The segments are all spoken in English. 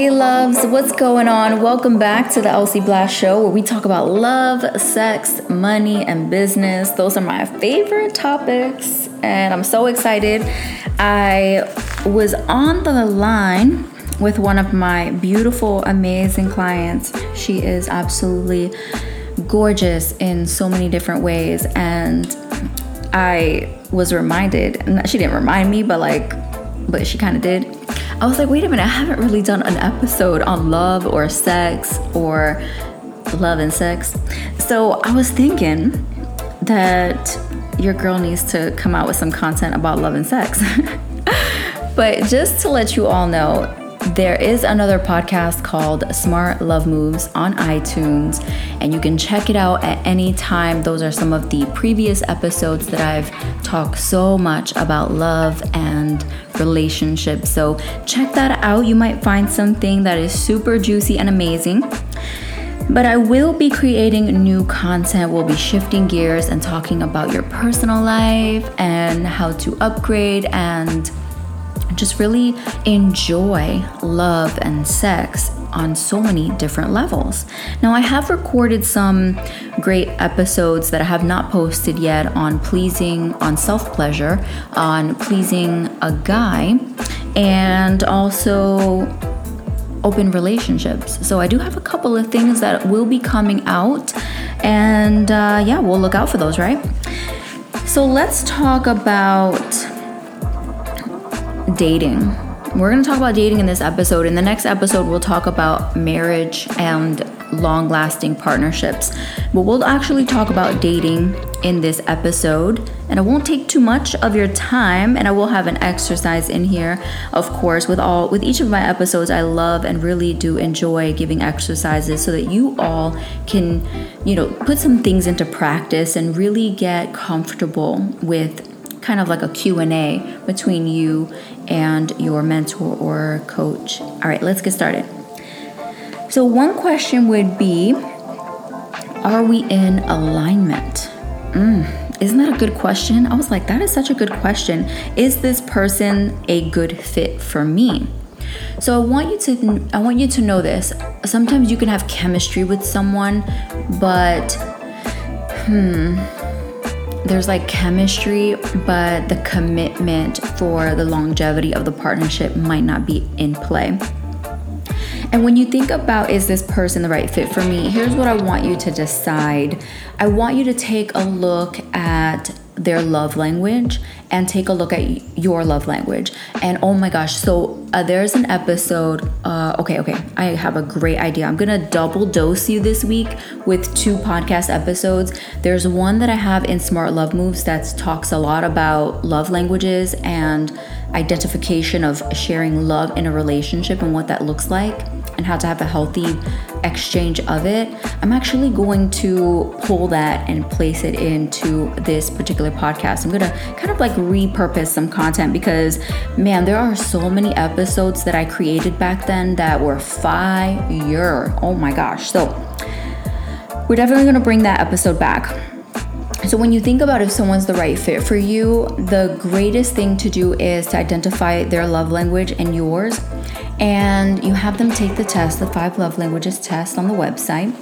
Hey, loves, what's going on? Welcome back to the Elsie Blast Show where we talk about love, sex, money, and business. Those are my favorite topics, and I'm so excited. I was on the line with one of my beautiful, amazing clients. She is absolutely gorgeous in so many different ways, and I was reminded, she didn't remind me, but like, but she kind of did. I was like, wait a minute, I haven't really done an episode on love or sex or love and sex. So I was thinking that your girl needs to come out with some content about love and sex. but just to let you all know, there is another podcast called Smart Love Moves on iTunes, and you can check it out at any time. Those are some of the previous episodes that I've talked so much about love and relationships. So check that out. You might find something that is super juicy and amazing. But I will be creating new content. We'll be shifting gears and talking about your personal life and how to upgrade and just really enjoy love and sex on so many different levels. Now, I have recorded some great episodes that I have not posted yet on pleasing, on self pleasure, on pleasing a guy, and also open relationships. So, I do have a couple of things that will be coming out, and uh, yeah, we'll look out for those, right? So, let's talk about dating. We're going to talk about dating in this episode. In the next episode, we'll talk about marriage and long lasting partnerships. But we'll actually talk about dating in this episode. And it won't take too much of your time. And I will have an exercise in here, of course, with all with each of my episodes. I love and really do enjoy giving exercises so that you all can, you know, put some things into practice and really get comfortable with kind of like a Q&A between you and your mentor or coach. All right, let's get started. So, one question would be Are we in alignment? Mm, isn't that a good question? I was like, That is such a good question. Is this person a good fit for me? So I want you to I want you to know this. Sometimes you can have chemistry with someone, but hmm, there's like chemistry, but the commitment for the longevity of the partnership might not be in play. And when you think about is this person the right fit for me, here's what I want you to decide. I want you to take a look at their love language and take a look at your love language. And oh my gosh, so uh, there's an episode. Uh, okay, okay, I have a great idea. I'm gonna double dose you this week with two podcast episodes. There's one that I have in Smart Love Moves that talks a lot about love languages and identification of sharing love in a relationship and what that looks like and how to have a healthy exchange of it, I'm actually going to pull that and place it into this particular podcast. I'm gonna kind of like repurpose some content because, man, there are so many episodes that I created back then that were fire. Oh my gosh. So, we're definitely gonna bring that episode back. So, when you think about if someone's the right fit for you, the greatest thing to do is to identify their love language and yours. And you have them take the test, the five love languages test on the website.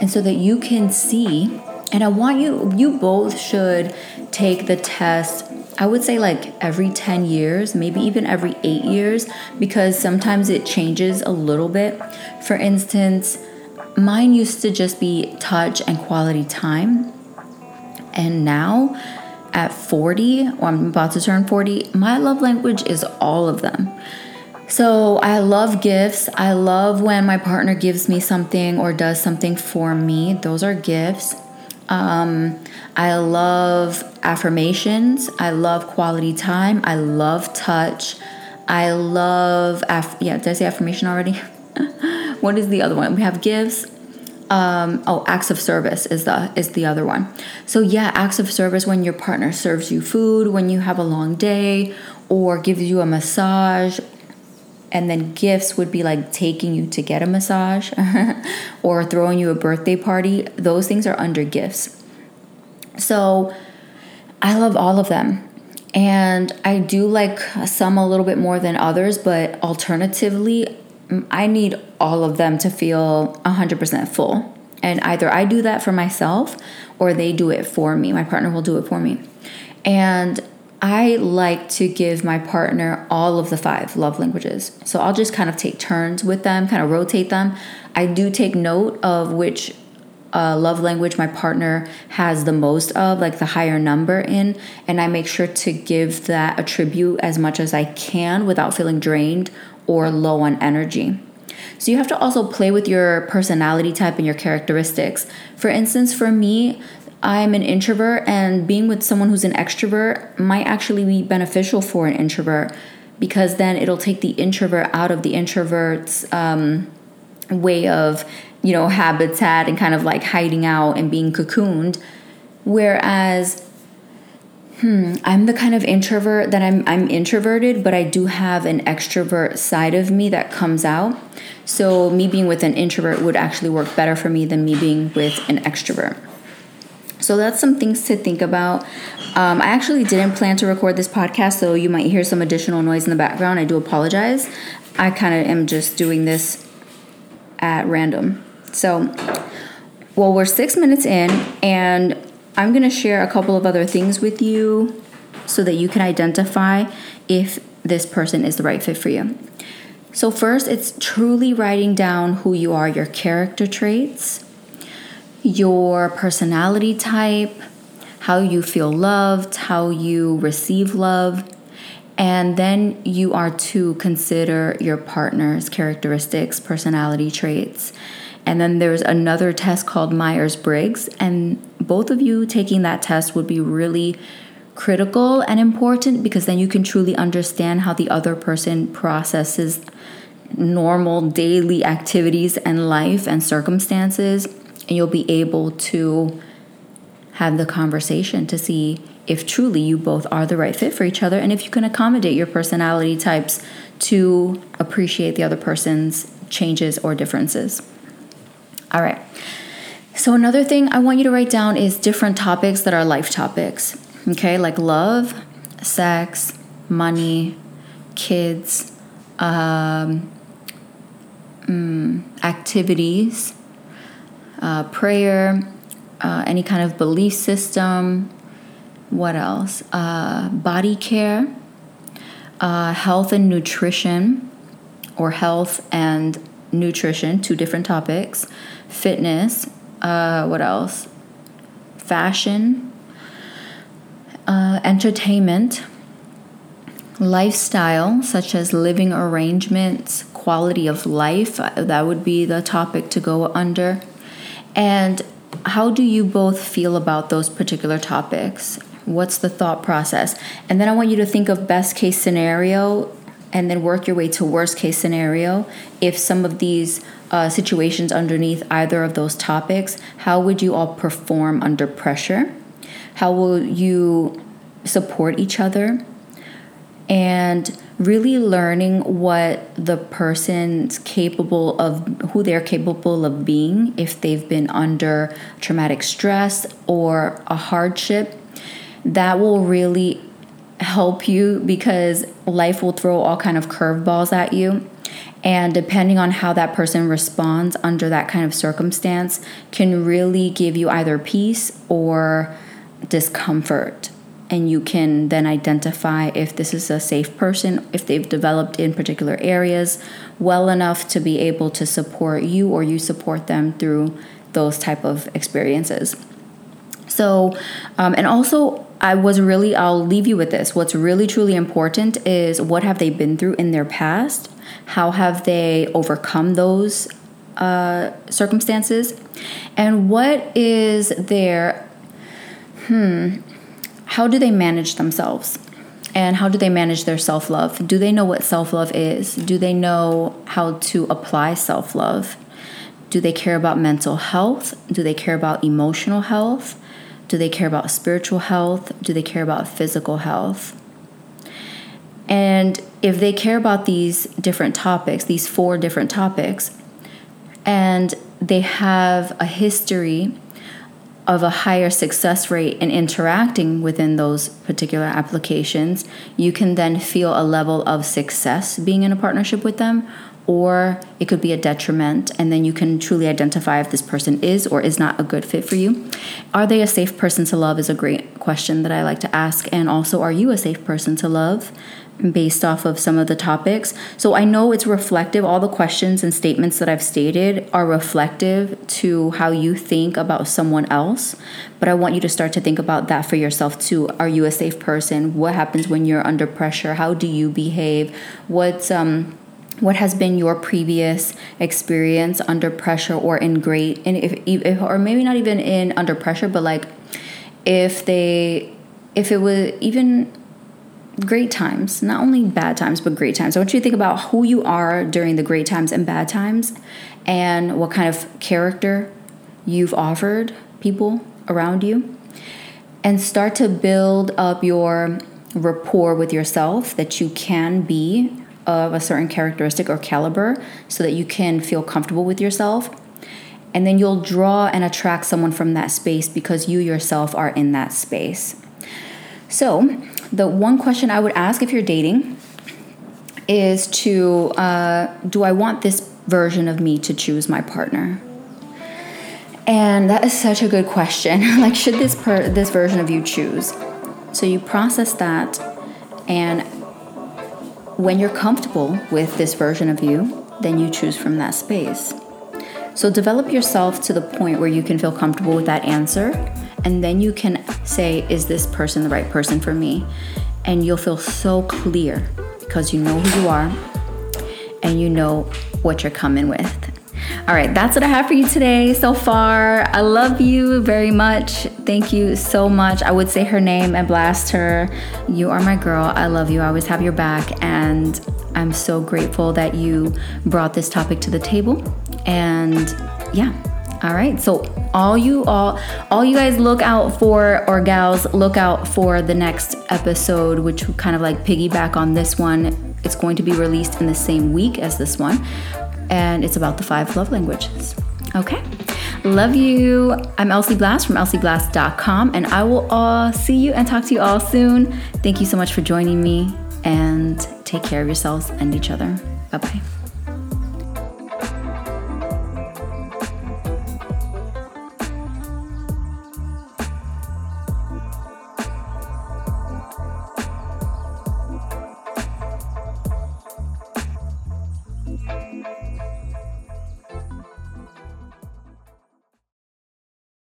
And so that you can see, and I want you, you both should take the test I would say like every 10 years, maybe even every eight years, because sometimes it changes a little bit. For instance, mine used to just be touch and quality time. And now at 40, or I'm about to turn 40, my love language is all of them. So I love gifts. I love when my partner gives me something or does something for me. Those are gifts. Um, I love affirmations. I love quality time. I love touch. I love, aff- yeah, did I say affirmation already? what is the other one? We have gifts, um, oh acts of service is the is the other one so yeah acts of service when your partner serves you food when you have a long day or gives you a massage and then gifts would be like taking you to get a massage or throwing you a birthday party those things are under gifts so i love all of them and i do like some a little bit more than others but alternatively I need all of them to feel 100% full. And either I do that for myself or they do it for me. My partner will do it for me. And I like to give my partner all of the five love languages. So I'll just kind of take turns with them, kind of rotate them. I do take note of which uh, love language my partner has the most of, like the higher number in, and I make sure to give that attribute as much as I can without feeling drained or low on energy. So you have to also play with your personality type and your characteristics. For instance, for me, I'm an introvert, and being with someone who's an extrovert might actually be beneficial for an introvert because then it'll take the introvert out of the introvert's um, way of, you know, habitat and kind of like hiding out and being cocooned. Whereas Hmm, I'm the kind of introvert that I'm I'm introverted, but I do have an extrovert side of me that comes out. So me being with an introvert would actually work better for me than me being with an extrovert. So that's some things to think about. Um, I actually didn't plan to record this podcast, so you might hear some additional noise in the background. I do apologize. I kind of am just doing this at random. So, well, we're six minutes in, and I'm going to share a couple of other things with you so that you can identify if this person is the right fit for you. So, first, it's truly writing down who you are, your character traits, your personality type, how you feel loved, how you receive love. And then you are to consider your partner's characteristics, personality traits. And then there's another test called Myers Briggs. And both of you taking that test would be really critical and important because then you can truly understand how the other person processes normal daily activities and life and circumstances. And you'll be able to have the conversation to see if truly you both are the right fit for each other and if you can accommodate your personality types to appreciate the other person's changes or differences. All right. So, another thing I want you to write down is different topics that are life topics, okay? Like love, sex, money, kids, um, mm, activities, uh, prayer, uh, any kind of belief system. What else? Uh, body care, uh, health and nutrition, or health and nutrition, two different topics fitness, uh, what else? Fashion, uh, entertainment, lifestyle, such as living arrangements, quality of life, that would be the topic to go under. And how do you both feel about those particular topics? What's the thought process? And then I want you to think of best case scenario and then work your way to worst case scenario if some of these uh, situations underneath either of those topics how would you all perform under pressure how will you support each other and really learning what the person's capable of who they're capable of being if they've been under traumatic stress or a hardship. That will really help you because life will throw all kind of curveballs at you. And depending on how that person responds under that kind of circumstance can really give you either peace or discomfort and you can then identify if this is a safe person if they've developed in particular areas well enough to be able to support you or you support them through those type of experiences so um, and also I was really, I'll leave you with this. What's really truly important is what have they been through in their past? How have they overcome those uh, circumstances? And what is their, hmm, how do they manage themselves? And how do they manage their self love? Do they know what self love is? Do they know how to apply self love? Do they care about mental health? Do they care about emotional health? Do they care about spiritual health? Do they care about physical health? And if they care about these different topics, these four different topics, and they have a history of a higher success rate in interacting within those particular applications, you can then feel a level of success being in a partnership with them or it could be a detriment. And then you can truly identify if this person is or is not a good fit for you. Are they a safe person to love? Is a great question that I like to ask. And also, are you a safe person to love? Based off of some of the topics. So I know it's reflective, all the questions and statements that I've stated are reflective to how you think about someone else. But I want you to start to think about that for yourself too. Are you a safe person? What happens when you're under pressure? How do you behave? What's um what has been your previous experience under pressure or in great and if, if or maybe not even in under pressure but like if they if it was even great times, not only bad times, but great times. I want you to think about who you are during the great times and bad times and what kind of character you've offered people around you. And start to build up your rapport with yourself that you can be of a certain characteristic or caliber so that you can feel comfortable with yourself. And then you'll draw and attract someone from that space because you yourself are in that space. So, the one question I would ask if you're dating is to uh, do I want this version of me to choose my partner? And that is such a good question. like, should this per- this version of you choose? So you process that, and when you're comfortable with this version of you, then you choose from that space. So develop yourself to the point where you can feel comfortable with that answer and then you can say, Is this person the right person for me? And you'll feel so clear because you know who you are and you know what you're coming with. All right, that's what I have for you today so far. I love you very much. Thank you so much. I would say her name and blast her. You are my girl. I love you. I always have your back. And I'm so grateful that you brought this topic to the table. And yeah, all right. So all you all all you guys look out for or gals look out for the next episode which kind of like piggyback on this one. It's going to be released in the same week as this one and it's about the five love languages. Okay. Love you. I'm Elsie Blast from elsieblast.com and I will all see you and talk to you all soon. Thank you so much for joining me and take care of yourselves and each other. Bye-bye.